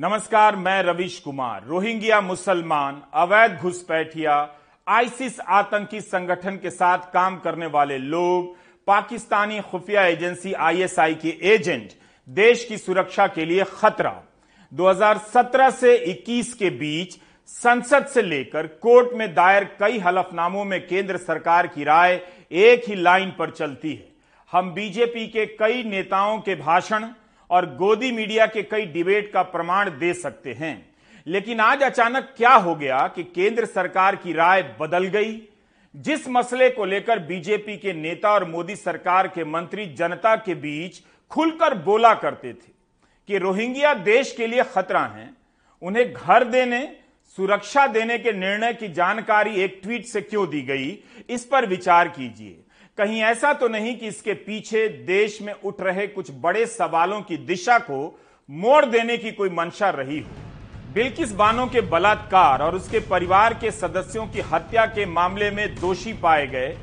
नमस्कार, मैं रविश कुमार, रोहिंग्या मुसलमान, अवैध घुसपैठिया, आईसिस आतंकी संगठन के साथ काम करने वाले लोग, पाकिस्तानी खुफिया एजेंसी आईएसआई के एजेंट, देश की सुरक्षा के लिए खतरा। 2017 से 21 के बीच संसद से लेकर कोर्ट में दायर कई हलफनामों में केंद्र सरकार की राय एक ही लाइन पर चलती है। हम बीजेपी के कई नेताओं के भाषण और गोदी मीडिया के कई डिबेट का प्रमाण दे सकते हैं। लेकिन आज अचानक क्या हो गया कि केंद्र सरकार की राय बदल गई? जिस मसले को लेकर बीजेपी के नेता और मोदी सरकार के मंत्री जनता के बीच खुलकर बोला करते थे कि रोहिंग्या देश के लिए खतरा हैं, उन्हें घर देने, सुरक्षा देने के निर्णय की जानकारी एक ट्वीट से क्यों दी गई, इस पर विचार कीजिए। कहीं ऐसा तो नहीं कि इसके पीछे देश में उठ रहे कुछ बड़े सवालों की दिशा को मोड़ देने की कोई मंशा रही हो। बिल्किस बानो के बलात्कार और उसके परिवार के सदस्यों की हत्या के मामले में दोषी पाए गए,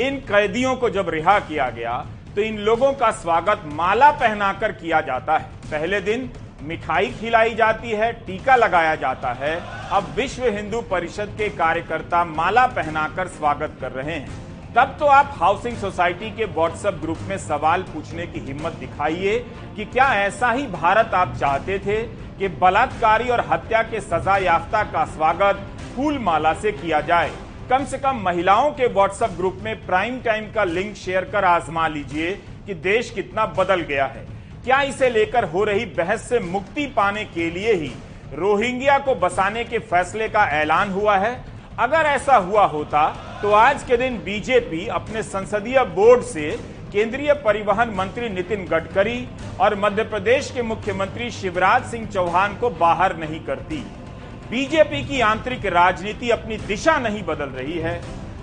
इन कैदियों को जब रिहा किया गया तो इन लोगों का स्वागत माला पहनाकर किया जाता है। पहले दिन मिठाई खिलाई जाती है, टीका लगाया जाता है। अब विश्व हिंदू परिषद के कार्यकर्ता माला पहनाकर स्वागत कर रहे हैं। तब तो आप हाउसिंग सोसाइटी के व्हाट्सएप ग्रुप में सवाल पूछने की हिम्मत दिखाइए कि क्या ऐसा ही भारत आप चाहते थे कि बलात्कारी और हत्या के सजा याफ्ता का स्वागत फूल माला से किया जाए। कम से कम महिलाओं के व्हाट्सएप ग्रुप में प्राइम टाइम का लिंक शेयर कर आजमा लीजिए कि देश कितना बदल गया है। क्या इसे लेकर हो रही बहस से मुक्ति पाने के लिए ही रोहिंग्या को बसाने के फैसले का ऐलान हुआ है? अगर ऐसा हुआ होता तो आज के दिन बीजेपी अपने संसदीय बोर्ड से केंद्रीय परिवहन मंत्री नितिन गडकरी और मध्य प्रदेश के मुख्यमंत्री शिवराज सिंह चौहान को बाहर नहीं करती। बीजेपी की आंतरिक राजनीति अपनी दिशा नहीं बदल रही है,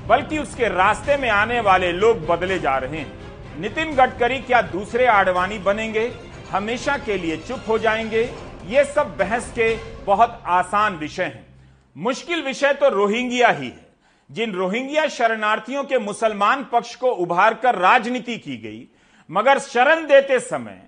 बल्कि उसके रास्ते में आने वाले लोग बदले जा रहे हैं। नितिन गडकरी क्या दूसरे आडवाणी बनेंगे? हमेशा के लिए चुप हो जाएँगे? ये सब बहस के बहुत आसान विषय हैं। मुश्किल विषय तो रोहिंग्या ही है। जिन रोहिंग्या शरणार्थियों के मुसलमान पक्ष को उभार कर राजनीति की गई, मगर शरण देते समय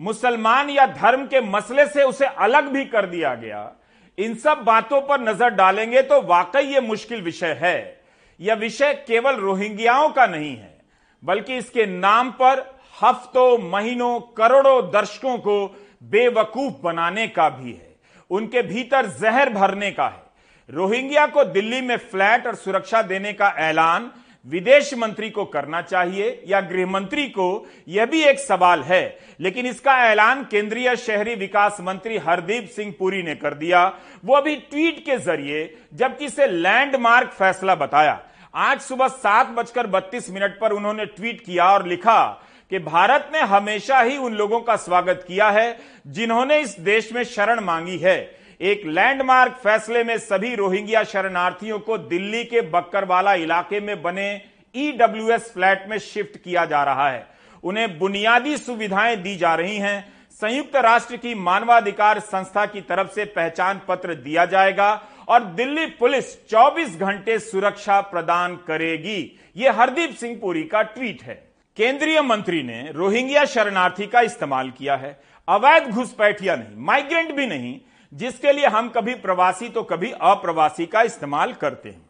मुसलमान या धर्म के मसले से उसे अलग भी कर दिया गया, इन सब बातों पर नज़र डालेंगे तो वाकई ये मुश्किल विषय है। यह विषय केवल रोहिंग्याओं का नहीं है, बल्कि इसके नाम पर हफ्तों, महीनों, करोड़ों दर्शकों को बेवकूफ़ बनाने का भी है। उनके भीतर जहर भरने का है। रोहिंग्या को दिल्ली में फ्लैट और सुरक्षा देने का ऐलान, विदेश मंत्री को करना चाहिए या गृह मंत्री को, यह भी एक सवाल है। लेकिन इसका ऐलान केंद्रीय शहरी विकास मंत्री हरदीप सिंह पुरी ने कर दिया। वो अभी ट्वीट के ज़रिए, जबकि इसे लैंडमार्क फैसला बताया। आज सुबह सात बजकर बत्तीस मिनट पर उन्होंने ट्वीट किया और लिखा कि भारत ने हमेशा ही उन लोगों का स्वागत किया है जिन्होंने इस देश में शरण मांगी है। एक लैंडमार्क फैसले में सभी रोहिंग्या शरणार्थियों को दिल्ली के बक्करवाला इलाके में बने ईडब्ल्यूएस फ्लैट में शिफ्ट किया जा रहा है। उन्हें बुनियादी सुविधाएँ दी जा रही हैं। संयुक्त राष्ट्र की मानवाधिकार संस्था की तरफ़ से पहचान पत्र दिया जाएगा और दिल्ली पुलिस 24 घंटे सुरक्षा प्रदान करेगी। ये हरदीप सिंह पुरी का ट्वीट है। केंद्रीय मंत्री ने रोहिंग्या शरणार्थी का इस्तेमाल किया है। अवैध घुसपैठिया नहीं, माइग्रेंट भी नहीं जिसके लिए हम कभी प्रवासी तो कभी अप्रवासी का इस्तेमाल करते हैं।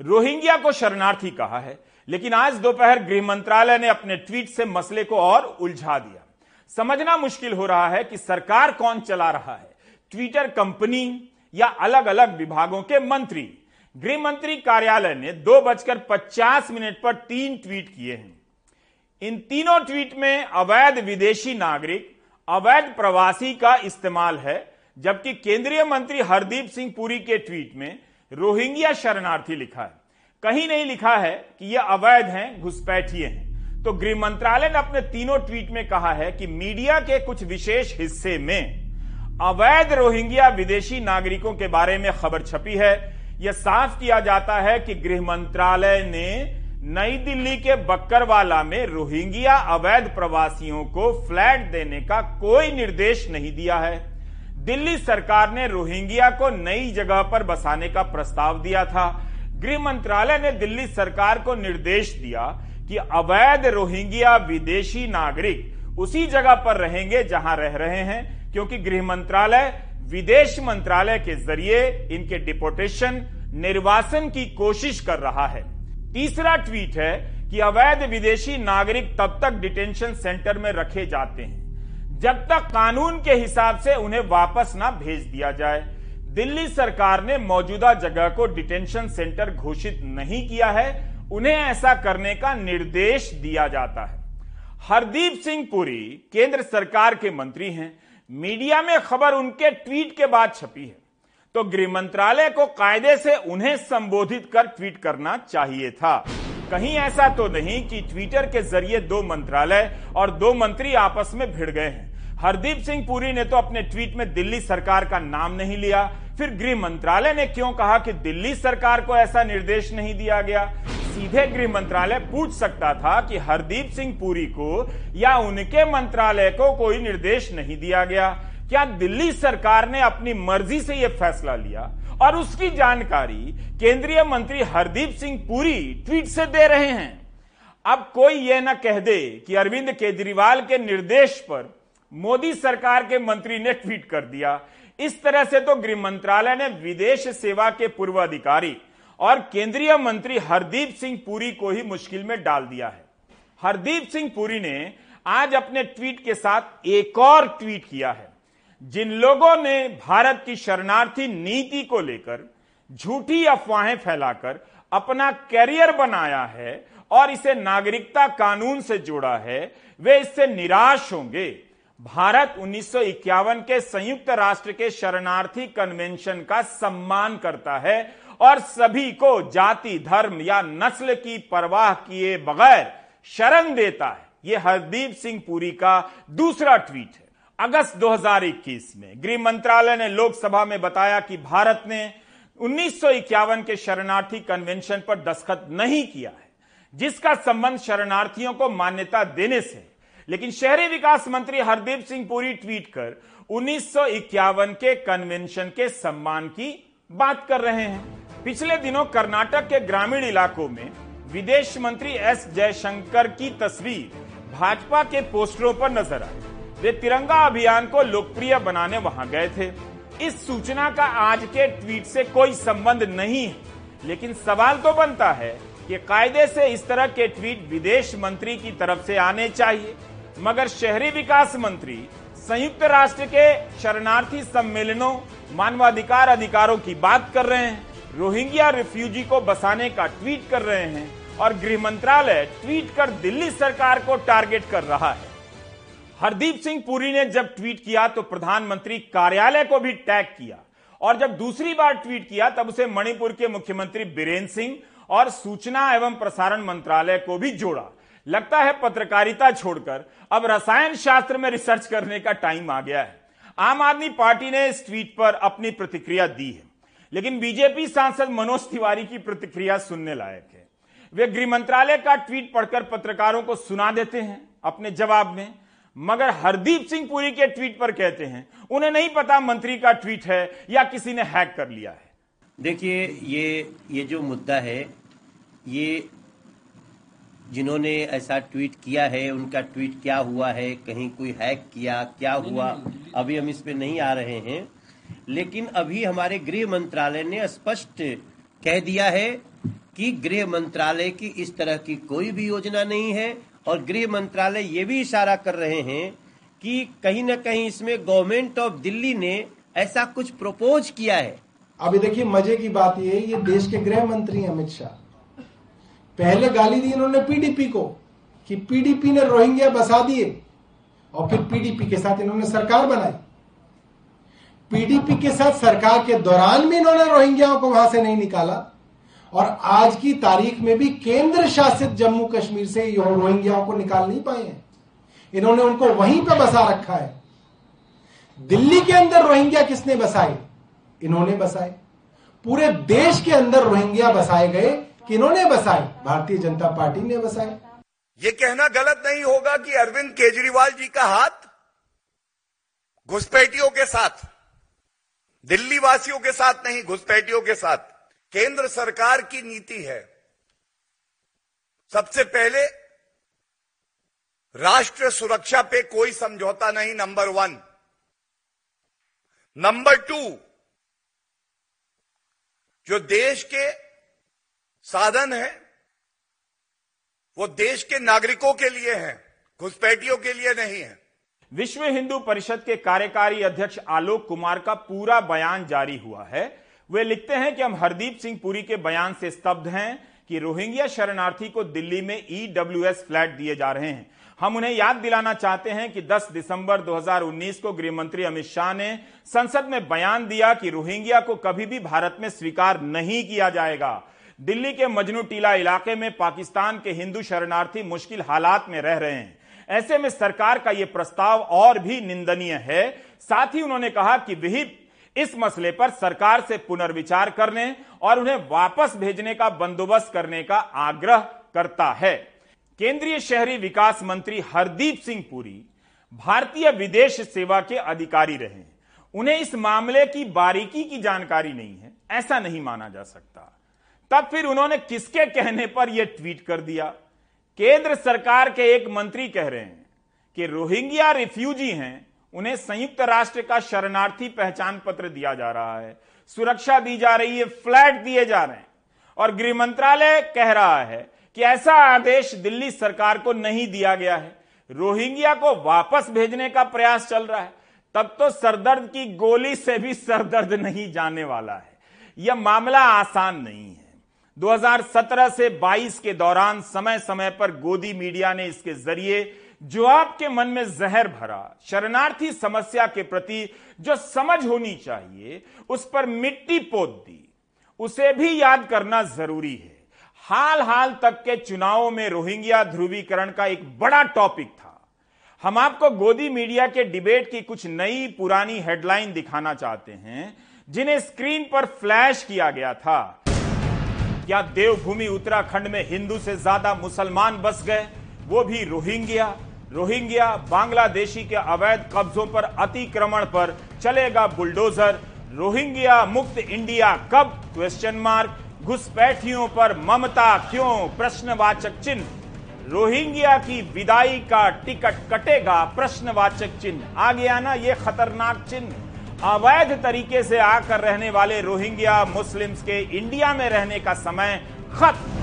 रोहिंग्या को शरणार्थी कहा है, लेकिन आज दोपहर गृह मंत्रालय ने अपने ट्वीट से मसले को और उलझा दिया। समझना मुश्किल हो रहा है कि सरकार कौन चला रहा है, ट्विटर कंपनी या अलग अलग विभागों के मंत्री। गृह मंत्री कार्यालय ने दो बजकर पचास मिनट पर तीन ट्वीट किए हैं। इन तीनों ट्वीट में अवैध विदेशी नागरिक, अवैध प्रवासी का इस्तेमाल है जबकि केंद्रीय मंत्री हरदीप सिंह पुरी के ट्वीट में रोहिंग्या शरणार्थी लिखा है। कहीं नहीं लिखा है कि यह अवैध हैं, घुसपैठिए हैं। तो गृह मंत्रालय ने अपने तीनों ट्वीट में कहा है कि मीडिया के कुछ विशेष हिस्से में अवैध रोहिंग्या विदेशी नागरिकों के बारे में खबर छपी है। यह साफ़ किया जाता है कि गृह मंत्रालय ने नई दिल्ली के बक्करवाला में रोहिंग्या अवैध प्रवासियों को फ्लैट देने का कोई निर्देश नहीं दिया है। दिल्ली सरकार ने रोहिंग्या को नई जगह पर बसाने का प्रस्ताव दिया था। गृह मंत्रालय ने दिल्ली सरकार को निर्देश दिया कि अवैध रोहिंग्या विदेशी नागरिक उसी जगह पर रहेंगे जहाँ रह रहे हैं, क्योंकि गृह मंत्रालय विदेश मंत्रालय के ज़रिए इनके डिपोटेशन निर्वासन की कोशिश कर रहा है। तीसरा ट्वीट है कि अवैध विदेशी नागरिक तब तक डिटेंशन सेंटर में रखे जाते हैं। जब तक कानून के हिसाब से उन्हें वापस ना भेज दिया जाए। दिल्ली सरकार ने मौजूदा जगह को डिटेंशन सेंटर घोषित नहीं किया है। उन्हें ऐसा करने का निर्देश दिया जाता है। हरदीप सिंह पुरी केंद्र सरकार के मंत्री हैं। मीडिया में खबर उनके ट्वीट के बाद छपी है। तो गृह मंत्रालय को कायदे से उन्हें संबोधित कर ट्वीट करना चाहिए था। कहीं ऐसा तो नहीं कि ट्विटर के ज़रिए दो मंत्रालय और दो मंत्री आपस में भिड़ गए हैं। हरदीप सिंह पुरी ने तो अपने ट्वीट में दिल्ली सरकार का नाम नहीं लिया। फिर गृह मंत्रालय ने क्यों कहा कि दिल्ली सरकार को ऐसा निर्देश नहीं दिया गया? सीधे गृह मंत्रालय पूछ सकता था कि हरदीप सिंह पुरी को या उनके मंत्रालय को कोई निर्देश नहीं दिया गया। क्या दिल्ली सरकार ने अपनी मर्ज़ी से यह फैसला लिया? और उसकी जानकारी केंद्रीय मंत्री हरदीप सिंह पुरी ट्वीट से दे रहे हैं। अब कोई यह ना कह दे कि अरविंद केजरीवाल के निर्देश पर मोदी सरकार के मंत्री ने ट्वीट कर दिया। इस तरह से तो गृह मंत्रालय ने विदेश सेवा के पूर्व अधिकारी और केंद्रीय मंत्री हरदीप सिंह पुरी को ही मुश्किल में डाल दिया है। हरदीप सिंह पुरी ने आज अपने ट्वीट के साथ एक और ट्वीट किया है। जिन लोगों ने भारत की शरणार्थी नीति को लेकर झूठी अफवाहें फैलाकर अपना कैरियर बनाया है और इसे नागरिकता कानून से जोड़ा है, वे इससे निराश होंगे। भारत उन्नीस सौ इक्यावन के संयुक्त राष्ट्र के शरणार्थी कन्वेंशन का सम्मान करता है और सभी को जाति, धर्म या नस्ल की परवाह किए बगैर शरण देता है। यह हरदीप सिंह पुरी का दूसरा ट्वीट है। अगस्त 2021 में गृह मंत्रालय ने लोकसभा में बताया कि भारत ने उन्नीस सौ इक्यावन के शरणार्थी कन्वेंशन पर दस्तखत नहीं किया है, जिसका संबंध शरणार्थियों को मान्यता देने से लेकिन शहरी विकास मंत्री हरदीप सिंह पुरी ट्वीट कर उन्नीस सौ इक्यावन के कन्वेंशन के सम्मान की बात कर रहे हैं। पिछले दिनों कर्नाटक के ग्रामीण इलाकों में विदेश मंत्री एस जयशंकर की तस्वीर भाजपा के पोस्टरों पर नज़र आई। वे तिरंगा अभियान को लोकप्रिय बनाने वहाँ गए थे। इस सूचना का आज के ट्वीट से कोई संबंध नहीं है। लेकिन सवाल तो बनता है कि कायदे से इस तरह के ट्वीट विदेश मंत्री की तरफ़ से आने चाहिए। मगर शहरी विकास मंत्री, संयुक्त राष्ट्र के शरणार्थी सम्मेलनों, मानवाधिकार अधिकारों की बात कर रहे हैं। रोहिंग्या रिफ्यूजी को बसाने का ट्वीट कर रहे हैं और गृह मंत्रालय ट्वीट कर दिल्ली सरकार को टारगेट कर रहा है। हरदीप सिंह पुरी ने जब ट्वीट किया तो प्रधानमंत्री कार्यालय को भी टैग किया और जब दूसरी बार ट्वीट किया तब उसे मणिपुर के मुख्यमंत्री बीरेन्द्र सिंह और सूचना एवं प्रसारण मंत्रालय को भी जोड़ा। लगता है पत्रकारिता छोड़कर अब रसायन शास्त्र में रिसर्च करने का टाइम आ गया है। आम आदमी पार्टी ने इस ट्वीट पर अपनी प्रतिक्रिया दी है, लेकिन बीजेपी सांसद मनोज तिवारी की प्रतिक्रिया सुनने लायक है। वे गृह मंत्रालय का ट्वीट पढ़कर पत्रकारों को सुना देते हैं, अपने जवाब में, मगर हरदीप सिंह पुरी के ट्वीट पर कहते हैं, उन्हें नहीं पता मंत्री का ट्वीट है या किसी ने हैक कर लिया है। देखिए, ये ये जो मुद्दा है, ये जिन्होंने ऐसा ट्वीट किया है उनका ट्वीट क्या हुआ है कहीं कोई हैक किया क्या हुआ अभी हम इस पे नहीं आ रहे हैं। लेकिन अभी हमारे गृह मंत्रालय ने स्पष्ट कह दिया है कि गृह मंत्रालय की इस तरह की कोई भी योजना नहीं है और गृह मंत्रालय ये भी इशारा कर रहे हैं कि कहीं ना कहीं इसमें गवर्नमेंट ऑफ़ दिल्ली ने ऐसा कुछ प्रपोज किया है। अभी देखिए मज़े की बात ये ये देश के गृह मंत्री अमित शाह। पहले गाली दी इन्होंने पीडीपी को कि पीडीपी ने रोहिंग्या बसा दिए और फिर पीडीपी के साथ इन्होंने सरकार बनाई। पीडीपी के साथ सरकार के दौरान भी इन्होंने रोहिंग्याओं को वहाँ से नहीं निकाला और आज की तारीख में भी केंद्र शासित जम्मू कश्मीर से रोहिंग्याओं को निकाल नहीं पाए हैं। इन्होंने उनको वहीं पर बसा रखा है। दिल्ली के अंदर रोहिंग्या किसने बसाए? इन्होंने बसाए। पूरे देश के अंदर रोहिंग्या बसाए गए किन्होंने बसाए? भारतीय जनता पार्टी ने बसाए। ये कहना गलत नहीं होगा कि अरविंद केजरीवाल जी का हाथ घुसपैठियों के साथ दिल्ली वासियों के साथ नहीं, घुसपैठियों के साथ। केंद्र सरकार की नीति है। सबसे पहले राष्ट्र सुरक्षा पे कोई समझौता नहीं, नंबर वन। नंबर टू, जो देश के साधन है। वो देश के नागरिकों के लिए है, घुसपैठियों के लिए नहीं है। विश्व हिंदू परिषद के कार्यकारी अध्यक्ष आलोक कुमार का पूरा बयान जारी हुआ है। वे लिखते हैं कि हम हरदीप सिंह पुरी के बयान से स्तब्ध हैं कि रोहिंग्या शरणार्थी को दिल्ली में ईडब्ल्यूएस फ्लैट दिए जा रहे हैं। हम उन्हें याद दिलाना चाहते हैं कि 10 दिसंबर 2019 को गृह मंत्री अमित शाह ने संसद में बयान दिया कि रोहिंग्या को कभी भी भारत में स्वीकार नहीं किया जाएगा। दिल्ली के मजनू टीला इलाके में पाकिस्तान के हिंदू शरणार्थी मुश्किल हालात में रह रहे हैं। ऐसे में सरकार का यह प्रस्ताव और भी निंदनीय है। साथ ही उन्होंने कहा कि विहित इस मसले पर सरकार से पुनर्विचार करने और उन्हें वापस भेजने का बंदोबस्त करने का आग्रह करता है। केंद्रीय शहरी विकास मंत्री हरदीप सिंह पुरी भारतीय विदेश सेवा के अधिकारी रहे। उन्हें इस मामले की बारीकी की जानकारी नहीं है। ऐसा नहीं माना जा सकता। तब फिर उन्होंने किसके कहने पर यह ट्वीट कर दिया? केंद्र सरकार के एक मंत्री कह रहे हैं कि रोहिंग्या रिफ्यूजी हैं, उन्हें संयुक्त राष्ट्र का शरणार्थी पहचान पत्र दिया जा रहा है। सुरक्षा दी जा रही है, फ्लैट दिए जा रहे हैं। और गृह मंत्रालय कह रहा है कि ऐसा आदेश दिल्ली सरकार को नहीं दिया गया है। रोहिंग्या को वापस भेजने का प्रयास चल रहा है। तब तो सरदर्द की गोली से भी सरदर्द नहीं जाने वाला है। यह मामला आसान नहीं है। 2017 से 22 के दौरान समय समय पर गोदी मीडिया ने इसके ज़रिए जो आपके मन में जहर भरा, शरणार्थी समस्या के प्रति जो समझ होनी चाहिए, उस पर मिट्टी पोत दी। उसे भी याद करना ज़रूरी है। हाल हाल तक के चुनावों में रोहिंग्या ध्रुवीकरण का एक बड़ा टॉपिक था। हम आपको गोदी मीडिया के डिबेट की कुछ नई पुरानी हेडलाइन दिखाना चाहते हैं, जिन्हें स्क्रीन पर फ्लैश किया गया था। क्या देवभूमि उत्तराखंड में हिंदू से ज़्यादा मुसलमान बस गए, वो भी रोहिंग्या। रोहिंग्या बांग्लादेशी के अवैध कब्जों पर अतिक्रमण पर चलेगा बुलडोजर। रोहिंग्या मुक्त इंडिया कब? क्वेश्चन मार्क घुसपैठियों पर ममता क्यों? प्रश्नवाचक चिन्ह। रोहिंग्या की विदाई का टिकट कटेगा प्रश्नवाचक चिन्ह। आ गया ना ये खतरनाक चिन्ह। अवैध तरीके से आकर रहने वाले रोहिंग्या मुस्लिम्स के इंडिया में रहने का समय खत्म।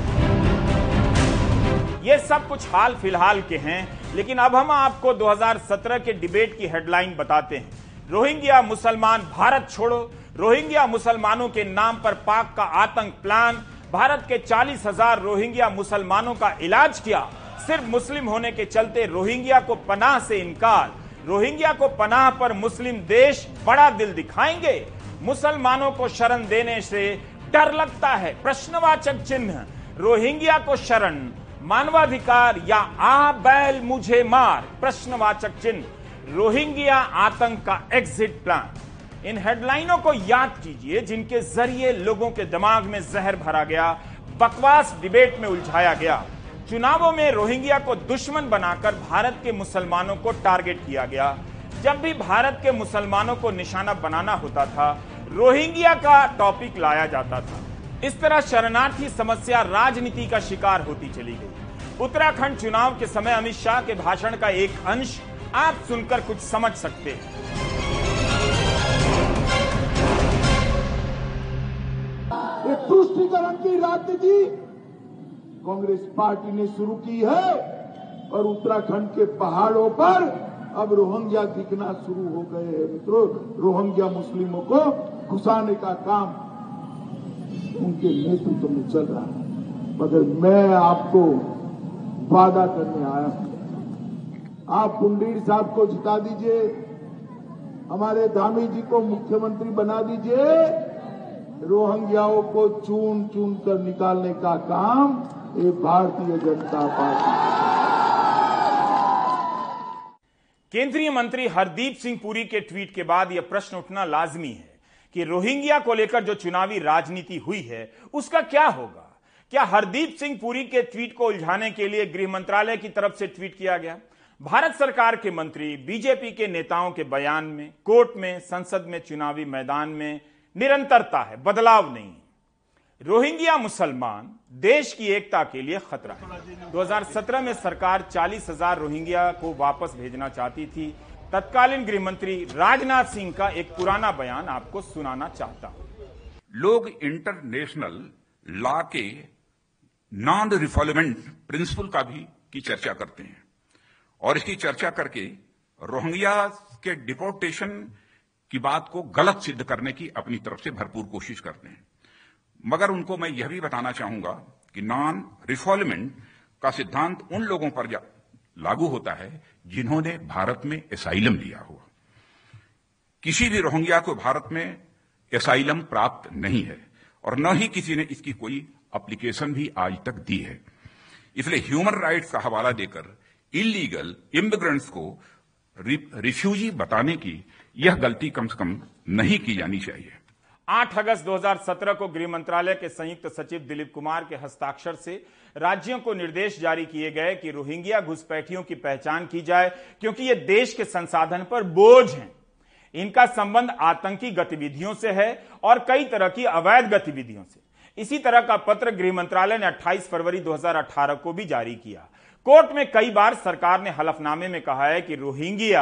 ये सब कुछ हाल फ़िलहाल के हैं, लेकिन अब हम आपको 2017 के डिबेट की हेडलाइन बताते हैं। रोहिंग्या मुसलमान, भारत छोड़ो। रोहिंग्या मुसलमानों के नाम पर पाक का आतंक प्लान। भारत के चालीस हज़ार रोहिंग्या मुसलमानों का इलाज किया। सिर्फ़ मुस्लिम होने के चलते रोहिंग्या को पनाह से इनकार। रोहिंग्या को पनाह पर मुस्लिम देश बड़ा दिल दिखाएँगे। मुसलमानों को शरण देने से डर लगता है। प्रश्नवाचक चिन्ह, रोहिंग्या को शरण, मानवाधिकार या आ बैल मुझे मार? प्रश्नवाचक चिन्ह, रोहिंग्या आतंक का एग्जिट प्लान इन हेडलाइनों को याद कीजिए, जिनके ज़रिए लोगों के दिमाग में जहर भरा गया, बकवास डिबेट में उलझाया गया। चुनावों में रोहिंग्या को दुश्मन बनाकर भारत के मुसलमानों को टारगेट किया गया। जब भी भारत के मुसलमानों को निशाना बनाना होता था, रोहिंग्या का टॉपिक लाया जाता था। इस तरह शरणार्थी समस्या राजनीति का शिकार होती चली गई। उत्तराखंड चुनाव के समय अमित शाह के भाषण का एक अंश आप सुनकर कुछ समझ सकते हैं। तुष्टिकरण की राजनीति कांग्रेस पार्टी ने शुरू की है और उत्तराखंड के पहाड़ों पर अब रोहिंग्या दिखना शुरू हो गए हैं। मित्रों, रोहिंग्या मुस्लिमों को घुसाने का काम उनके नेतृत्व में चल रहा है। मगर मैं आपको वादा करने आया हूँ। आप पुंडीर साहब को जिता दीजिए, हमारे धामी जी को मुख्यमंत्री बना दीजिए, रोहिंग्याओं को चून चून कर निकालने का काम ये भारतीय जनता पार्टी। केंद्रीय मंत्री हरदीप सिंह पुरी के ट्वीट के बाद यह प्रश्न उठना लाजमी है कि रोहिंग्या को लेकर जो चुनावी राजनीति हुई है, उसका क्या होगा? क्या हरदीप सिंह पुरी के ट्वीट को उलझाने के लिए गृह मंत्रालय की तरफ़ से ट्वीट किया गया? भारत सरकार के मंत्री, बीजेपी के नेताओं के बयान में, कोर्ट में, संसद में, चुनावी मैदान में निरंतरता है, बदलाव नहीं। रोहिंग्या मुसलमान देश की एकता के लिए खतरा है। 2017 में सरकार चालीस हज़ार रोहिंग्या को वापस भेजना चाहती थी। तत्कालीन गृह मंत्री राजनाथ सिंह का एक पुराना बयान आपको सुनाना चाहता लोग इंटरनेशनल लॉ के नॉन रिफॉल्वमेंट प्रिंसिपल का भी की चर्चा करते हैं। और इसकी चर्चा करके रोहिंग्या के डिपोर्टेशन की बात को गलत सिद्ध करने की अपनी तरफ़ से भरपूर कोशिश करते हैं। मगर उनको मैं यह भी बताना चाहूँगा कि नॉन रिफॉलमेंट का सिद्धांत उन लोगों पर लागू होता है जिन्होंने भारत में एसाइलम लिया हुआ। किसी भी रोहिंग्या को भारत में एसाइलम प्राप्त नहीं है और न ही किसी ने इसकी कोई एप्लीकेशन भी आज तक दी है। इसलिए ह्यूमन राइट्स का हवाला देकर इलीगल इमिग्रेंट्स को रिफ्यूजी बताने की यह गलती कम से कम नहीं की जानी चाहिए। 8 अगस्त 2017 को गृह मंत्रालय के संयुक्त सचिव दिलीप कुमार के हस्ताक्षर से राज्यों को निर्देश जारी किए गए कि रोहिंग्या घुसपैठियों की पहचान की जाए, क्योंकि ये देश के संसाधन पर बोझ हैं। इनका संबंध आतंकी गतिविधियों से है और कई तरह की अवैध गतिविधियों से। इसी तरह का पत्र गृह मंत्रालय ने 28 फरवरी 2018 को भी जारी किया। कोर्ट में कई बार सरकार ने हलफनामे में कहा है कि रोहिंग्या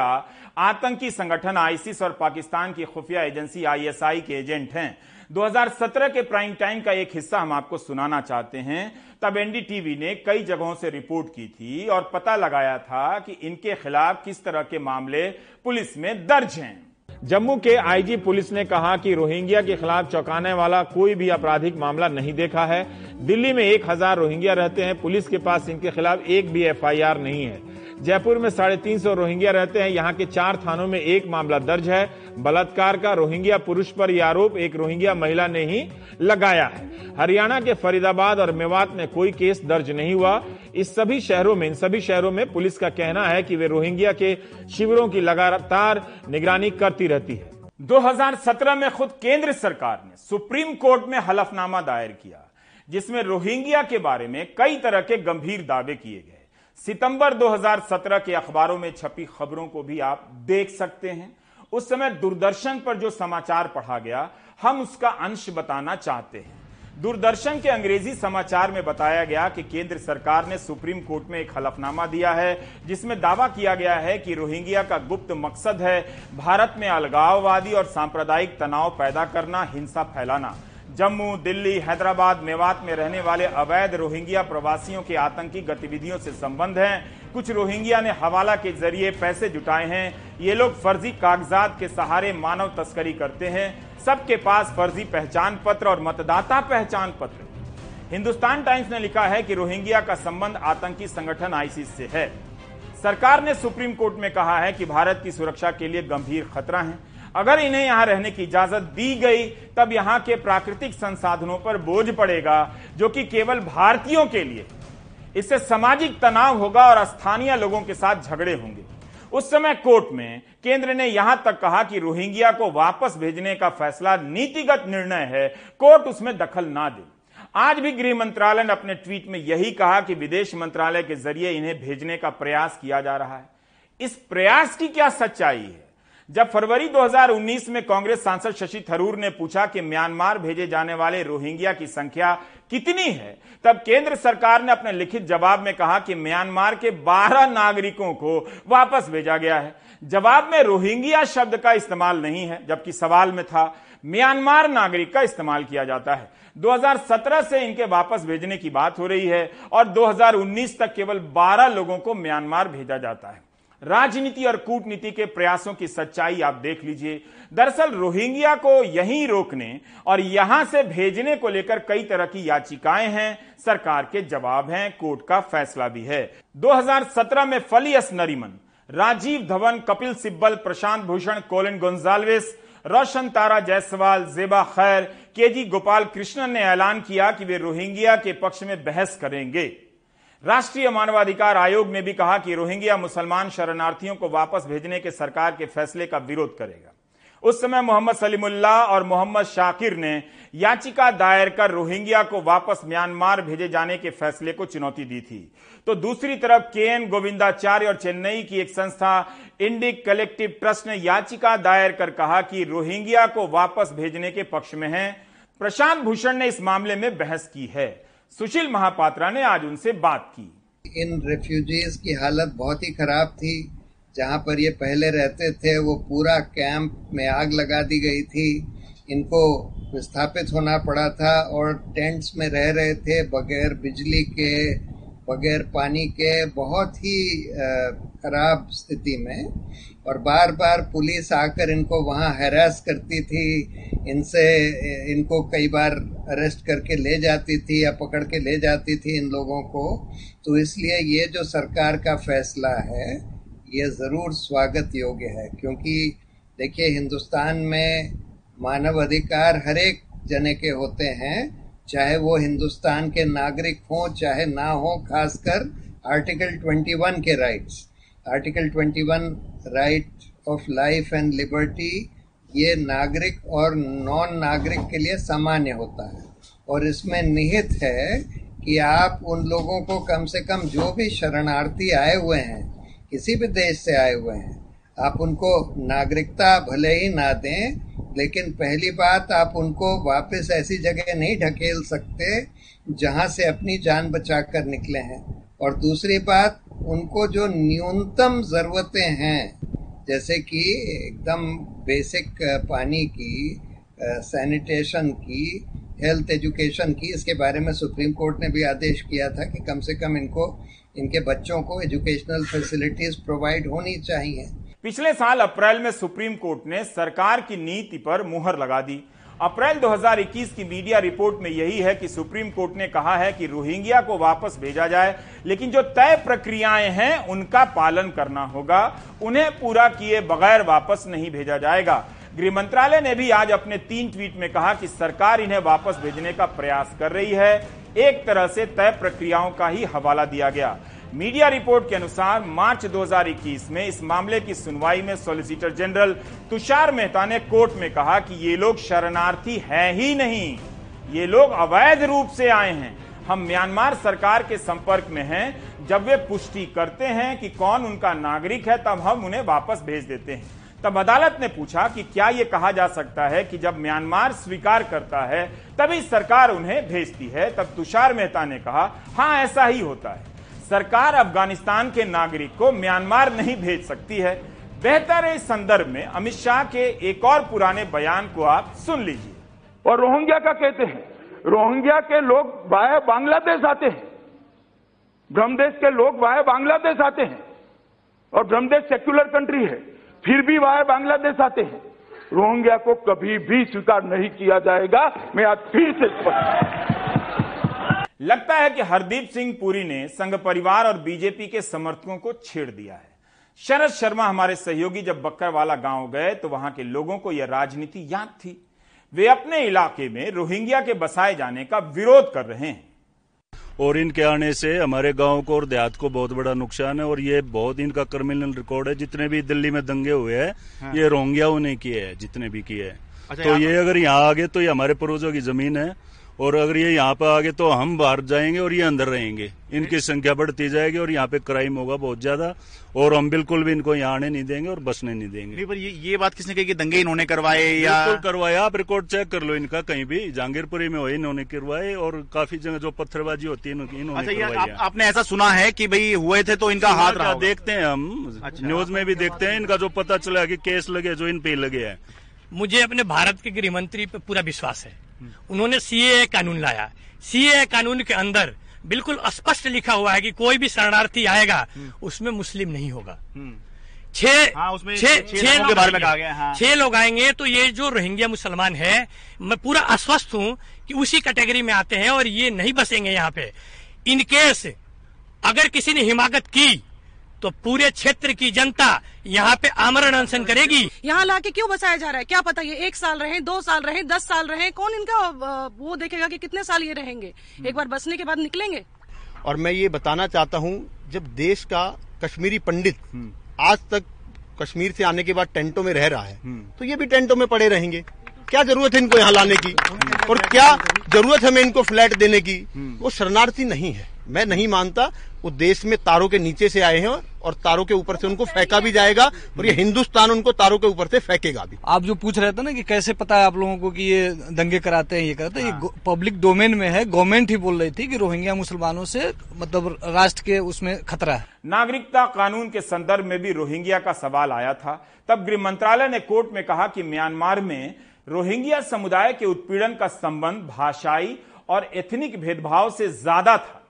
आतंकी संगठन आईसिस और पाकिस्तान की खुफिया एजेंसी आईएसआई के एजेंट हैं। 2017 के प्राइम टाइम का एक हिस्सा हम आपको सुनाना चाहते हैं। तब एनडीटीवी ने कई जगहों से रिपोर्ट की थी और पता लगाया था कि इनके खिलाफ किस तरह के मामले पुलिस में दर्ज हैं। जम्मू के आईजी पुलिस ने कहा कि रोहिंग्या के खिलाफ चौंकाने वाला कोई भी आपराधिक मामला नहीं देखा है। दिल्ली में एक हज़ार रोहिंग्या रहते हैं, पुलिस के पास इनके खिलाफ एक भी एफआईआर नहीं है। जयपुर में साढ़े तीन सौ रोहिंग्या रहते हैं। यहाँ के चार थानों में एक मामला दर्ज है। बलात्कार का रोहिंग्या पुरुष पर यह आरोप एक रोहिंग्या महिला ने ही लगाया है। हरियाणा के फरीदाबाद और मेवात में कोई केस दर्ज नहीं हुआ। इस सभी शहरों में, इन सभी शहरों में पुलिस का कहना है कि वे रोहिंग्या के शिविरों की लगातार निगरानी करती रहती है। 2017 में खुद केंद्र सरकार ने सुप्रीम कोर्ट में हलफनामा दायर किया, जिसमें रोहिंग्या के बारे में कई तरह के गंभीर दावे किए गए। सितंबर 2017 के अखबारों में छपी खबरों को भी आप देख सकते हैं। उस समय दूरदर्शन पर जो समाचार पढ़ा गया, हम उसका अंश बताना चाहते हैं। दूरदर्शन के अंग्रेज़ी समाचार में बताया गया कि केंद्र सरकार ने सुप्रीम कोर्ट में एक हलफनामा दिया है, जिसमें दावा किया गया है कि रोहिंग्या का गुप्त मकसद है भारत में अलगाववादी और सांप्रदायिक तनाव पैदा करना, हिंसा फैलाना। जम्मू, दिल्ली, हैदराबाद, मेवात में रहने वाले अवैध रोहिंग्या प्रवासियों के आतंकी गतिविधियों से संबंध है। कुछ रोहिंग्या ने हवाला के ज़रिए पैसे जुटाए हैं। ये लोग फर्जी कागजात के सहारे मानव तस्करी करते हैं। सबके पास फर्जी पहचान पत्र और मतदाता पहचान पत्र। हिंदुस्तान टाइम्स ने लिखा है कि रोहिंग्या का संबंध आतंकी संगठन आईसिस से है। सरकार ने सुप्रीम कोर्ट में कहा है कि भारत की सुरक्षा के लिए गंभीर खतरा है। अगर इन्हें यहाँ रहने की इजाज़त दी गई, तब यहाँ के प्राकृतिक संसाधनों पर बोझ पड़ेगा, जो कि केवल भारतीयों के लिए। इससे सामाजिक तनाव होगा और स्थानीय लोगों के साथ झगड़े होंगे। उस समय कोर्ट में केंद्र ने यहाँ तक कहा कि रोहिंग्या को वापस भेजने का फैसला नीतिगत निर्णय है, कोर्ट उसमें दखल ना दे। आज भी गृह मंत्रालय ने अपने ट्वीट में यही कहा कि विदेश मंत्रालय के ज़रिए इन्हें भेजने का प्रयास किया जा रहा है। इस प्रयास की क्या सच्चाई है? जब फरवरी 2019 में कांग्रेस सांसद शशि थरूर ने पूछा कि म्यांमार भेजे जाने वाले रोहिंग्या की संख्या कितनी है, तब केंद्र सरकार ने अपने लिखित जवाब में कहा कि म्यांमार के 12 नागरिकों को वापस भेजा गया है। जवाब में रोहिंग्या शब्द का इस्तेमाल नहीं है, जबकि सवाल में था, म्यांमार नागरिक का इस्तेमाल किया जाता है। 2017 से इनके वापस भेजने की बात हो रही है और 2019 तक केवल 12 लोगों को म्यांमार भेजा जाता है। राजनीति और कूटनीति के प्रयासों की सच्चाई आप देख लीजिए। दरअसल रोहिंग्या को यहीं रोकने और यहाँ से भेजने को लेकर कई तरह की याचिकाएँ हैं। सरकार के जवाब हैं, कोर्ट का फैसला भी है। 2017 में फलियस नरीमन, राजीव धवन, कपिल सिब्बल, प्रशांत भूषण, कोलिन गोन्जाल्वेस रोशन तारा जायसवाल, जेबा खैर, केजी गोपाल कृष्णन ने ऐलान किया कि वे रोहिंग्या के पक्ष में बहस करेंगे। राष्ट्रीय मानवाधिकार आयोग ने भी कहा कि रोहिंग्या मुसलमान शरणार्थियों को वापस भेजने के सरकार के फैसले का विरोध करेगा। उस समय मोहम्मद सलीमुल्लाह और मोहम्मद शाकिर ने याचिका दायर कर रोहिंग्या को वापस म्यांमार भेजे जाने के फैसले को चुनौती दी थी। तो दूसरी तरफ़ के एन गोविंदाचार्य और चेन्नई की एक संस्था इंडिक कलेक्टिव ट्रस्ट ने याचिका दायर कर कहा कि रोहिंग्या को वापस भेजने के पक्ष में है। प्रशांत भूषण ने इस मामले में बहस की है। सुशील महापात्रा ने आज उनसे बात की। इन रेफ्यूजीज की हालत बहुत ही खराब थी। जहाँ पर ये पहले रहते थे, वो पूरा कैंप में आग लगा दी गई थी। इनको विस्थापित होना पड़ा था और टेंट्स में रह रहे थे, बगैर बिजली के बगैर पानी के बहुत ही खराब स्थिति में और बार बार पुलिस आकर इनको वहाँ हैरास करती थी, इनसे इनको कई बार अरेस्ट करके ले जाती थी या पकड़ के ले जाती थी इन लोगों को। तो इसलिए ये जो सरकार का फैसला है, ये ज़रूर स्वागत योग्य है। क्योंकि देखिए, हिंदुस्तान में मानव अधिकार हर एक जने के होते हैं। चाहे वो हिंदुस्तान के नागरिक हों, चाहे ना हो, खासकर आर्टिकल 21 के rights article 21 right of life and liberty ये नागरिक और नॉन नागरिक के लिए सामान्य होता है। और इसमें निहित है कि आप उन लोगों को कम से कम जो भी शरणार्थी आए हुए हैं, किसी भी देश से आए हुए हैं आप उनको नागरिकता भले ही ना दें, लेकिन पहली बात आप उनको वापस ऐसी जगह नहीं ढकेल सकते जहाँ से अपनी जान बचा कर निकले हैं। और दूसरी बात, उनको जो न्यूनतम ज़रूरतें हैं, जैसे कि एकदम बेसिक पानी की सैनिटेशन की हेल्थ एजुकेशन की, इसके बारे में सुप्रीम कोर्ट ने भी आदेश किया था कि कम से कम इनको, इनके बच्चों को एजुकेशनल फैसिलिटीज़ प्रोवाइड होनी चाहिए। पिछले साल अप्रैल में सुप्रीम कोर्ट ने सरकार की नीति पर मुहर लगा दी। अप्रैल 2021 की मीडिया रिपोर्ट में यही है कि सुप्रीम कोर्ट ने कहा है कि रोहिंग्या को वापस भेजा जाए, लेकिन जो तय प्रक्रियाएँ हैं, उनका पालन करना होगा। उन्हें पूरा किए बगैर वापस नहीं भेजा जाएगा। गृह मंत्रालय ने भी आज अपने तीन ट्वीट में कहा कि सरकार इन्हें वापस भेजने का प्रयास कर रही है। एक तरह से तय प्रक्रियाओं का ही हवाला दिया गया। मीडिया रिपोर्ट के अनुसार मार्च 2021 में इस मामले की सुनवाई में सॉलिसिटर जनरल तुषार मेहता ने कोर्ट में कहा कि ये लोग शरणार्थी हैं ही नहीं। ये लोग अवैध रूप से आए हैं। हम म्यांमार सरकार के संपर्क में हैं। जब वे पुष्टि करते हैं कि कौन उनका नागरिक है, तब हम उन्हें वापस भेज देते हैं। तब अदालत ने पूछा कि क्या यह कहा जा सकता है कि जब म्यांमार स्वीकार करता है, तभी सरकार उन्हें भेजती है? तब तुषार मेहता ने कहा हाँ ऐसा ही होता है। सरकार अफ़गानिस्तान के नागरिक को म्यांमार नहीं भेज सकती है। बेहतर है इस संदर्भ में अमित शाह के एक और पुराने बयान को आप सुन लीजिए। और रोहिंग्या का कहते हैं? रोहिंग्या के लोग वाया बांग्लादेश आते हैं। ब्रह्मदेश के लोग वाया बांग्लादेश आते हैं। और ब्रह्मदेश सेक्युलर कंट्री है, फिर भी वाया बांग्लादेश आते हैं। रोहिंग्या को कभी भी स्वीकार नहीं किया जाएगा। मैं आज फिर से स्पष्ट लगता है कि हरदीप सिंह पुरी ने संघ परिवार और बीजेपी के समर्थकों को छेड़ दिया है। शरद शर्मा हमारे सहयोगी जब बक्करवाला गाँव गए तो वहाँ के लोगों को यह राजनीति याद थी। वे अपने इलाके में रोहिंग्या के बसाए जाने का विरोध कर रहे हैं। और इनके आने से हमारे गाँव को और देहात को बहुत बड़ा नुकसान है और ये बहुत इनका क्रिमिनल रिकॉर्ड है। जितने भी दिल्ली में दंगे हुए हैं हाँ। ये रोहिंग्याओं ने किए हैं जितने भी किए हैं। अच्छा, तो ये अगर यहाँ आगे तो ये हमारे पूर्वजों की ज़मीन है। और अगर ये यहाँ पे आगे तो हम बाहर जाएँगे और ये अंदर रहेंगे। इनकी संख्या बढ़ती जाएगी और यहाँ पे क्राइम होगा बहुत ज़्यादा और हम बिल्कुल भी इनको यहाँ आने नहीं देंगे और बसने नहीं देंगे। नहीं पर ये ये बात किसने कही कि दंगे इन्होंने करवाए या बिल्कुल करवाए आप रिकॉर्ड चेक कर लो इनका कहीं भी। जहांगीरपुरी में हो इन्होंने करवाए और काफ़ी जगह जो पत्थरबाजी होती है इन्होंने अच्छा, आप, आपने ऐसा सुना है की भाई हुए थे तो इनका हाथ रहा देखते हैं हम। अच्छा, न्यूज़ में भी देखते हैं इनका जो पता चला की केस लगे जो इन पे लगे है। मुझे अपने भारत के गृह मंत्री पे पूरा विश्वास है। उन्होंने सीए कानून लाया। सीए कानून के अंदर बिल्कुल स्पष्ट लिखा हुआ है कि कोई भी शरणार्थी आएगा उसमें मुस्लिम नहीं होगा। छह हाँ, छह छह लोग बारे में कहा गया हाँ। छह लोग आएँगे तो ये जो रोहिंग्या मुसलमान है मैं पूरा आश्वस्त हूँ कि उसी कैटेगरी में आते हैं और ये नहीं बसेंगे यहाँ पे। इनकेस अगर किसी ने हिमाकत की तो पूरे क्षेत्र की जनता यहाँ पे आमरण अनशन करेगी। यहाँ लाके क्यों बसाया जा रहा है? क्या पता ये एक साल रहे दो साल रहे दस साल रहे? कौन इनका वो देखेगा कि कितने साल ये रहेंगे? एक बार बसने के बाद निकलेंगे? और मैं ये बताना चाहता हूँ जब देश का कश्मीरी पंडित आज तक कश्मीर से आने के बाद टेंटों में रह रहा है तो ये भी टेंटों में पड़े रहेंगे। क्या ज़रूरत है इनको यहाँ लाने की? और क्या ज़रूरत है मैं इनको फ्लैट देने की? वो शरणार्थी नहीं है। मैं नहीं मानता वो देश में तारों के नीचे से आए हैं और तारों के ऊपर से उनको फेंका भी जाएगा और ये हिंदुस्तान उनको तारों के ऊपर से फेंकेगा भी। आप जो पूछ रहे थे ना कि कैसे पता है आप लोगों को कि ये दंगे कराते हैं ये कराते हैं ये पब्लिक डोमेन में है गवर्नमेंट ही बोल रही थी कि रोहिंग्या मुसलमानों से मतलब राष्ट्र के उसमें खतरा है। नागरिकता कानून के संदर्भ में भी रोहिंग्या का सवाल आया था। तब गृह मंत्रालय ने कोर्ट में कहा कि म्यांमार में रोहिंग्या समुदाय के उत्पीड़न का संबंध भाषाई और एथनिक भेदभाव से ज़्यादा था।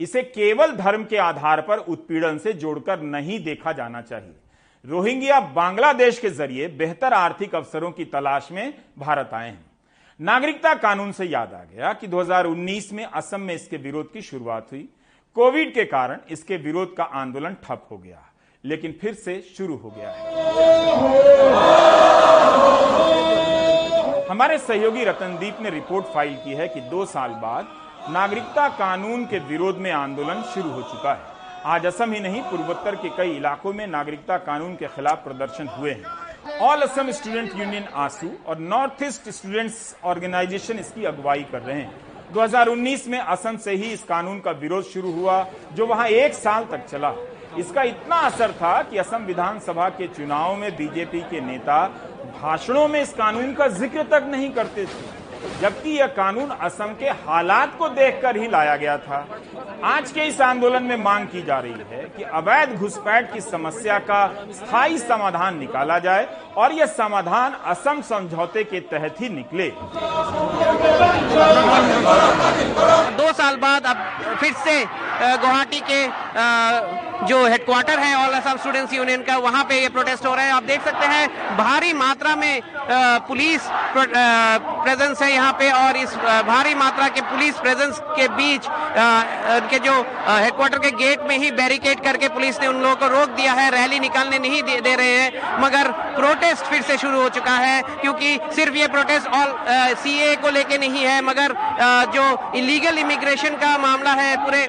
इसे केवल धर्म के आधार पर उत्पीड़न से जोड़कर नहीं देखा जाना चाहिए। रोहिंग्या बांग्लादेश के ज़रिए बेहतर आर्थिक अवसरों की तलाश में भारत आए हैं। नागरिकता कानून से याद आ गया कि 2019 में असम में इसके विरोध की शुरुआत हुई। कोविड के कारण इसके विरोध का आंदोलन ठप हो गया, लेकिन फिर से शुरू हो गया है। हमारे सहयोगी रतनदीप ने रिपोर्ट फ़ाइल की है कि दो साल बाद नागरिकता कानून के विरोध में आंदोलन शुरू हो चुका है। आज असम ही नहीं, पूर्वोत्तर के कई इलाकों में नागरिकता कानून के खिलाफ प्रदर्शन हुए हैं। All Assam student union AASU और नॉर्थ ईस्ट स्टूडेंट्स ऑर्गेनाइजेशन इसकी अगुवाई कर रहे हैं। 2019 में असम से ही इस कानून का विरोध शुरू हुआ, जो वहाँ एक साल तक चला। इसका इतना असर था कि असम विधानसभा के चुनाव में बीजेपी के नेता भाषणों में इस कानून का ज़िक्र तक नहीं करते थे। जबकि यह कानून असम के हालात को देखकर ही लाया गया था। आज के इस आंदोलन में मांग की जा रही है कि अवैध घुसपैठ की समस्या का स्थायी समाधान निकाला जाए और यह समाधान असम समझौते के तहत ही निकले। दो साल बाद अब फिर से गुवाहाटी के जो हेडक्वार्टर है ऑल असम स्टूडेंट्स यूनियन का वहाँ पे ये प्रोटेस्ट हो रहा है। आप देख सकते हैं भारी मात्रा में पुलिस प्रेजेंस है यहाँ पे और इस भारी मात्रा के पुलिस प्रेजेंस के बीच उनके जो हेडक्वार्टर के गेट में ही बैरिकेड करके पुलिस ने उन लोगों को रोक दिया है। रैली निकालने नहीं दे, दे रहे हैं मगर प्रोटेस्ट फिर से शुरू हो चुका है क्योंकि सिर्फ़ ये प्रोटेस्ट ऑल सीए को लेके नहीं है मगर जो इलीगल इमिग्रेशन का मामला है पूरे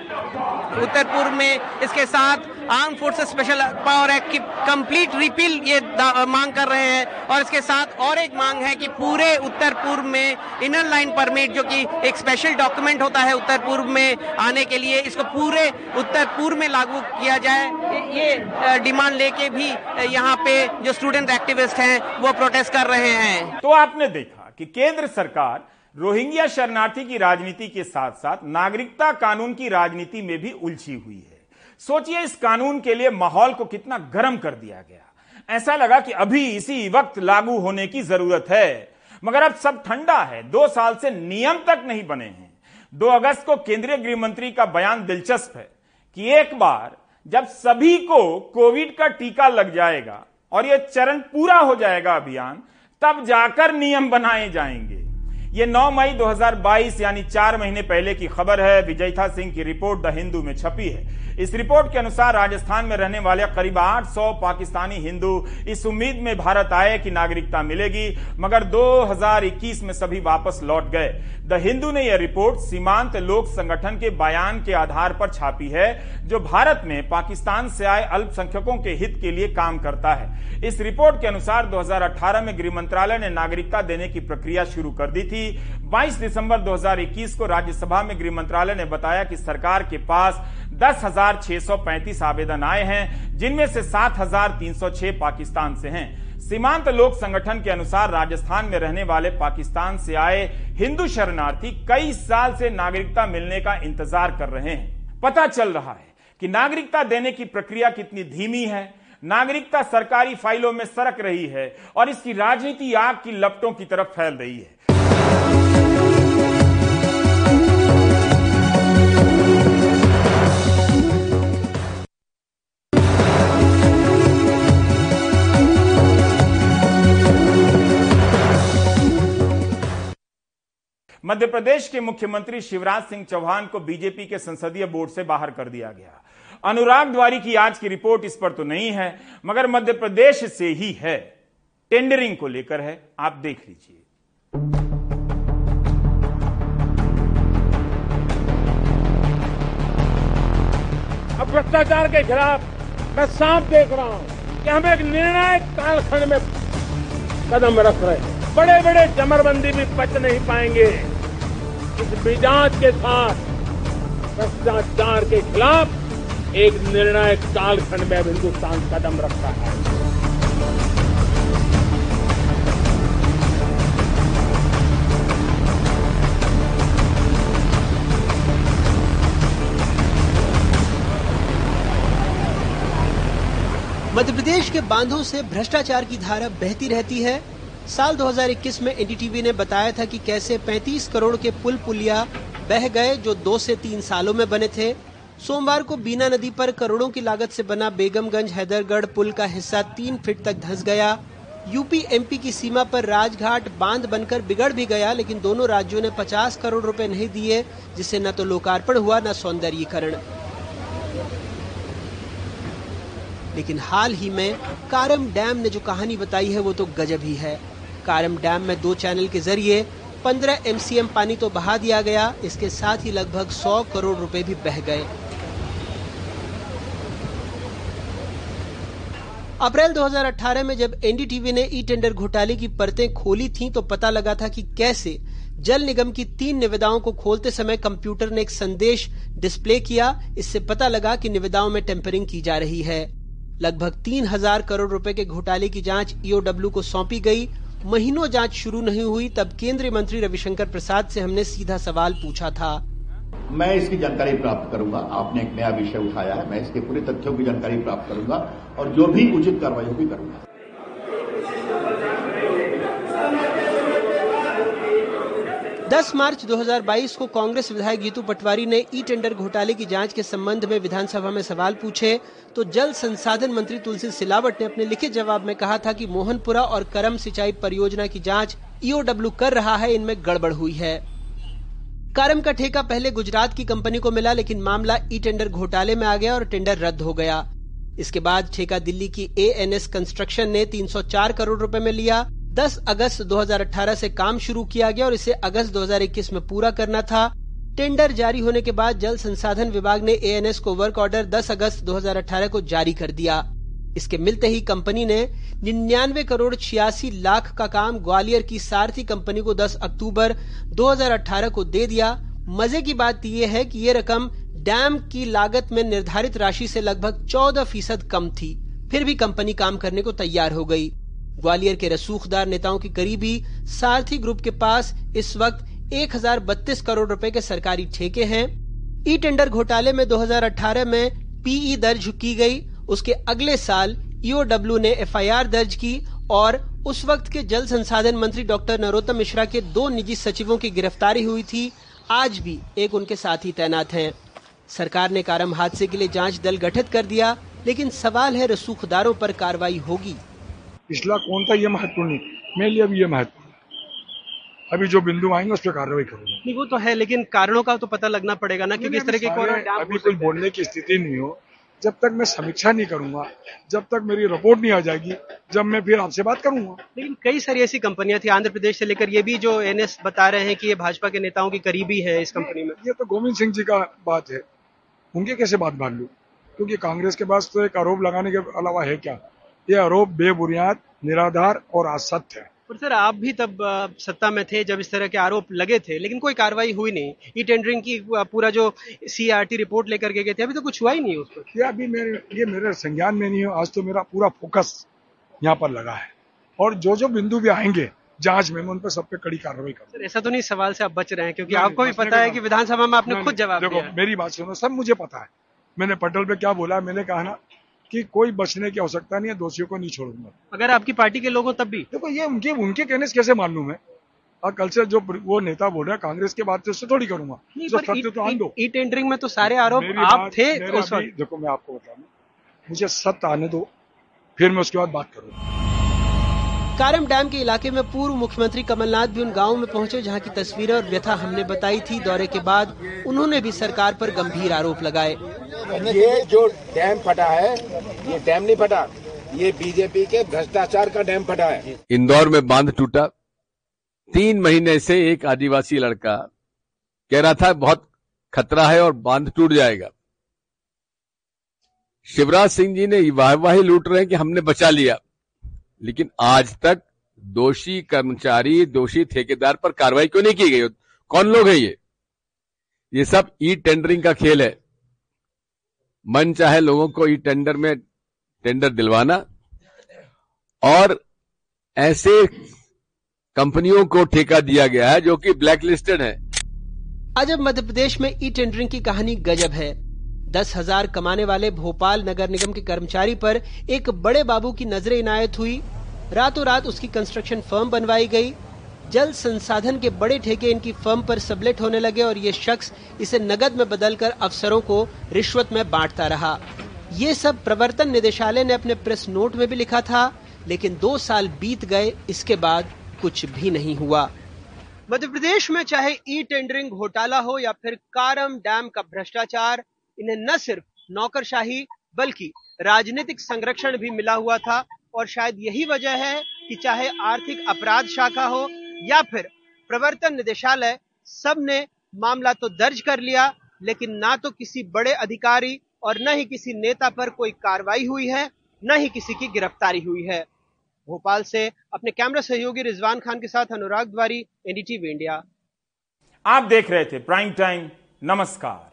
उत्तर पूर्व में इसके साथ armed forces special power act की कंप्लीट रिपील ये मांग कर रहे हैं। और इसके साथ और एक मांग है कि पूरे उत्तर पूर्व में इनर लाइन परमिट जो कि एक स्पेशल डॉक्यूमेंट होता है उत्तर पूर्व में आने के लिए, इसको पूरे उत्तर पूर्व में लागू किया जाए। ये डिमांड लेके भी यहाँ पे जो स्टूडेंट एक्टिविस्ट हैं, वो प्रोटेस्ट कर रहे हैं। तो आपने देखा कि केंद्र सरकार रोहिंग्या शरणार्थी की राजनीति के साथ साथ नागरिकता कानून की राजनीति में भी उलझी हुई है। सोचिए इस कानून के लिए माहौल को कितना गर्म कर दिया गया। ऐसा लगा कि अभी इसी वक्त लागू होने की ज़रूरत है। मगर अब सब ठंडा है। दो साल से नियम तक नहीं बने हैं। दो अगस्त को केंद्रीय गृह मंत्री का बयान दिलचस्प है कि एक बार जब सभी को कोविड का टीका लग जाएगा और यह चरण पूरा हो जाएगा अभियान, तब जाकर नियम बनाए जाएँगे। ये 9 मई 2022 यानी चार महीने पहले की खबर है। विजयथा सिंह की रिपोर्ट द हिंदू में छपी है। इस रिपोर्ट के अनुसार राजस्थान में रहने वाले करीब 800 पाकिस्तानी हिंदू इस उम्मीद में भारत आए कि नागरिकता मिलेगी, मगर 2021 में सभी वापस लौट गए। द हिंदू ने यह रिपोर्ट सीमांत लोक संगठन के बयान के आधार पर छापी है, जो भारत में पाकिस्तान से आए अल्पसंख्यकों के हित के लिए काम करता है। इस रिपोर्ट के अनुसार 2018 में गृह मंत्रालय ने नागरिकता देने की प्रक्रिया शुरू कर दी थी। 22 दिसंबर 2021 को राज्यसभा में गृह मंत्रालय ने बताया कि सरकार के पास दस हज़ार छह सौ पैंतीस आवेदन आए हैं, जिनमें से सात हज़ार तीन सौ छह पाकिस्तान से हैं। सीमांत लोक संगठन के अनुसार राजस्थान में रहने वाले पाकिस्तान से आए हिंदू शरणार्थी कई साल से नागरिकता मिलने का इंतज़ार कर रहे हैं। पता चल रहा है कि नागरिकता देने की प्रक्रिया कितनी धीमी है। नागरिकता सरकारी फाइलों में सरक रही है और इसकी राजनीति आग की लपटों की तरफ़ फैल रही है। मध्य प्रदेश के मुख्यमंत्री शिवराज सिंह चौहान को बीजेपी के संसदीय बोर्ड से बाहर कर दिया गया। अनुराग द्वारी की आज की रिपोर्ट इस पर तो नहीं है, मगर मध्य प्रदेश से ही है। टेंडरिंग को लेकर है, आप देख लीजिए। भ्रष्टाचार के खिलाफ मैं साफ़ देख रहा हूँ कि हम एक निर्णायक कालखंड में कदम रख रहे हैं। बड़े बड़े जमरबंदी भी पच नहीं पाएँगे। इस मिजाज के साथ, भ्रष्टाचार के खिलाफ एक निर्णायक कालखंड में अब हिंदुस्तान कदम रखता है। मध्य प्रदेश के बांधों से भ्रष्टाचार की धारा बहती रहती है। साल 2021 में एनडीटीवी ने बताया था कि कैसे 35 करोड़ के पुल पुलिया बह गए जो दो से तीन सालों में बने थे। सोमवार को बीना नदी पर करोड़ों की लागत से बना बेगमगंज हैदरगढ़ पुल का हिस्सा तीन फीट तक धंस गया। यूपी एमपी की सीमा पर राजघाट बाँध बनकर बिगड़ भी गया, लेकिन दोनों राज्यों ने 50 करोड़ रुपए नहीं दिए, जिससे न तो लोकार्पण हुआ, न सौंदर्यीकरण। लेकिन हाल ही में कारम डैम ने जो कहानी बताई है, वो तो गजब ही है। कारम डैम में दो चैनल के ज़रिए 15 एमसीएम पानी तो बहा दिया गया, इसके साथ ही लगभग 100 करोड़ रुपए भी बह गए। अप्रैल 2018 में जब एनडीटीवी ने ई टेंडर घोटाले की परतें खोली थीं तो पता लगा था कि कैसे जल निगम की तीन निविदाओं को खोलते समय कंप्यूटर ने एक संदेश डिस्प्ले किया। इससे पता लगा कि निविदाओं में टेम्परिंग की जा रही है। लगभग तीन हज़ार करोड़ रुपए के घोटाले की जाँच ईओडब्ल्यू को सौंपी गई। महीनों जाँच शुरू नहीं हुई, तब केंद्रीय मंत्री रविशंकर प्रसाद से हमने सीधा सवाल पूछा था। मैं इसकी जानकारी प्राप्त करूँगा। आपने एक नया विषय उठाया है। मैं इसके पूरे तथ्यों की जानकारी प्राप्त करूँगा और जो भी उचित कार्रवाई होगी करूँगा। 10 मार्च 2022 को कांग्रेस विधायक गीतू पटवारी ने ई टेंडर घोटाले की जाँच के संबंध में विधानसभा में सवाल पूछे। तो जल संसाधन मंत्री तुलसी सिलावट ने अपने लिखित जवाब में कहा था कि मोहनपुरा और करम सिंचाई परियोजना की जाँच ईओडब्ल्यू कर रहा है, इनमें गड़बड़ हुई है। करम का ठेका पहले गुजरात की कंपनी को मिला, लेकिन मामला ई टेंडर घोटाले में आ गया और टेंडर रद्द हो गया। इसके बाद ठेका दिल्ली की एएनएस कंस्ट्रक्शन ने 304 करोड़ रुपए में लिया। 10 अगस्त 2018 से काम शुरू किया गया और इसे अगस्त 2021 में पूरा करना था। टेंडर जारी होने के बाद जल संसाधन विभाग ने एएनएस को वर्क ऑर्डर 10 अगस्त 2018 को जारी कर दिया। इसके मिलते ही कंपनी ने निन्यानवे करोड़ छियासी लाख का काम ग्वालियर की सारथी कंपनी को 10 अक्टूबर 2018 को दे दिया। मज़े की बात यह है कि ये रकम डैम की लागत में निर्धारित राशि से लगभग 14 फ़ीसद कम थी। फिर भी कंपनी काम करने को तैयार हो गई। ग्वालियर के रसूखदार नेताओं की करीबी सारथी ग्रुप के पास इस वक्त एक करोड़ रुपए के सरकारी ठेके हैं। ई टेंडर घोटाले में 2018 में पीई दर्ज की गई। उसके अगले साल ईओडब्ल्यू ने एफआईआर दर्ज की और उस वक्त के जल संसाधन मंत्री डॉक्टर नरोत्तम मिश्रा के दो निजी सचिवों की गिरफ्तारी हुई थी। आज भी एक उनके साथी तैनात हैं। सरकार ने कारम हादसे के लिए जाँच दल गठित कर दिया, लेकिन सवाल है रसूखदारों पर कार्रवाई होगी। पिछला कौन था ये महत्वपूर्ण नहीं। मेरे लिए अभी ये महत्वपूर्ण अभी जो बिंदु आएँगे उस पर कार्रवाई करूँगा। नहीं वो तो है लेकिन कारणों का तो पता लगना पड़ेगा ना क्योंकि इस तरह के अभी कोई बोलने की स्थिति नहीं हो। जब तक मैं समीक्षा नहीं करूँगा जब तक मेरी रिपोर्ट नहीं आ जाएगी जब मैं फिर आपसे बात करूँगा। लेकिन कई सारी ऐसी कंपनियाँ थी आंध्र प्रदेश से लेकर ये भी जो एनएस बता रहे हैं कि ये भाजपा के नेताओं की करीबी है इस कंपनी में। ये तो गोविंद सिंह जी का बात है। उनके कैसे बात मान लू? क्योंकि कांग्रेस के पास तो एक आरोप लगाने के अलावा है क्या? ये आरोप बेबुनियाद निराधार और असत्य है। पर सर आप भी तब सत्ता में थे जब इस तरह के आरोप लगे थे लेकिन कोई कार्रवाई हुई नहीं। ई टेंडरिंग की पूरा जो सीआरटी रिपोर्ट लेकर के गए थे अभी तो कुछ हुआ ही नहीं उस पर। ये अभी मेरे ये मेरे संज्ञान में नहीं है आज तो मेरा पूरा फोकस यहाँ पर लगा है। और जो जो बिंदु भी आएँगे जाँच में मैं उन पर सब पे कड़ी कार्रवाई करूँ सर ऐसा तो नहीं सवाल से आप बच रहे हैं क्योंकि आपको भी पता है कि विधानसभा में आपने खुद जवाब देखो मेरी बात सुनो सब मुझे पता है। मैंने पटल पे क्या बोला मैंने कहा ना कि कोई बचने की आवश्यकता नहीं है दोषियों को नहीं छोड़ूँगा। अगर आपकी पार्टी के लोगों तब भी? देखो ये उनके उनके कहने से कैसे मान लू मैं और कल से जो वो नेता बोल रहे हैं कांग्रेस के बात से थोड़ी करूँगा। तो आन दो ई टेंडरिंग में तो सारे आरोप आप थे देखो मैं आपको बता रहा मुझे सत्य आने दो फिर मैं उसके बाद बात करूँगा। कारम डैम के इलाके में पूर्व मुख्यमंत्री कमलनाथ भी उन गाँवों में पहुँचे जहाँ की तस्वीरें और व्यथा हमने बताई थी। दौरे के बाद उन्होंने भी सरकार पर गंभीर आरोप लगाए। ये जो डैम फटा है ये डैम नहीं फटा ये बीजेपी के भ्रष्टाचार का डैम फटा है। इंदौर में बाँध टूटा। तीन महीने से एक आदिवासी लड़का कह रहा था बहुत खतरा है और बाँध टूट जाएगा। शिवराज सिंह जी ने वाहवाही लूट रहे हैं कि हमने बचा लिया। लेकिन आज तक दोषी कर्मचारी, दोषी ठेकेदार पर कार्रवाई क्यों नहीं की गई? कौन लोग है ये? ये सब ई टेंडरिंग का खेल है। मन चाहे लोगों को ई टेंडर में टेंडर दिलवाना और ऐसे कंपनियों को ठेका दिया गया है जो कि ब्लैक लिस्टेड है। आज अब मध्य प्रदेश में ई टेंडरिंग की कहानी गजब है। दस हज़ार कमाने वाले भोपाल नगर निगम के कर्मचारी पर एक बड़े बाबू की नज़र इनायत हुई। रातों रात उसकी कंस्ट्रक्शन फर्म बनवाई गई। जल संसाधन के बड़े ठेके इनकी फर्म पर सबलेट होने लगे और ये शख्स इसे नगद में बदलकर अफसरों को रिश्वत में बांटता रहा। ये सब प्रवर्तन निदेशालय ने अपने प्रेस नोट में भी लिखा था, लेकिन दो साल बीत गए, इसके बाद कुछ भी नहीं हुआ। मध्य प्रदेश में चाहे ई टेंडरिंग घोटाला हो या फिर कारम डैम का भ्रष्टाचार इन्हें न सिर्फ़ नौकरशाही, बल्कि राजनीतिक संरक्षण भी मिला हुआ था। और शायद यही वजह है कि चाहे आर्थिक अपराध शाखा हो या फिर प्रवर्तन निदेशालय, सबने मामला तो दर्ज कर लिया, लेकिन ना तो किसी बड़े अधिकारी और न ही किसी नेता पर कोई कार्रवाई हुई है, न ही किसी की गिरफ्तारी हुई है। भोपाल से अपने कैमरा सहयोगी रिजवान खान के साथ अनुराग द्वारी, एनडीटीवी इंडिया। आप देख रहे थे प्राइम टाइम, नमस्कार।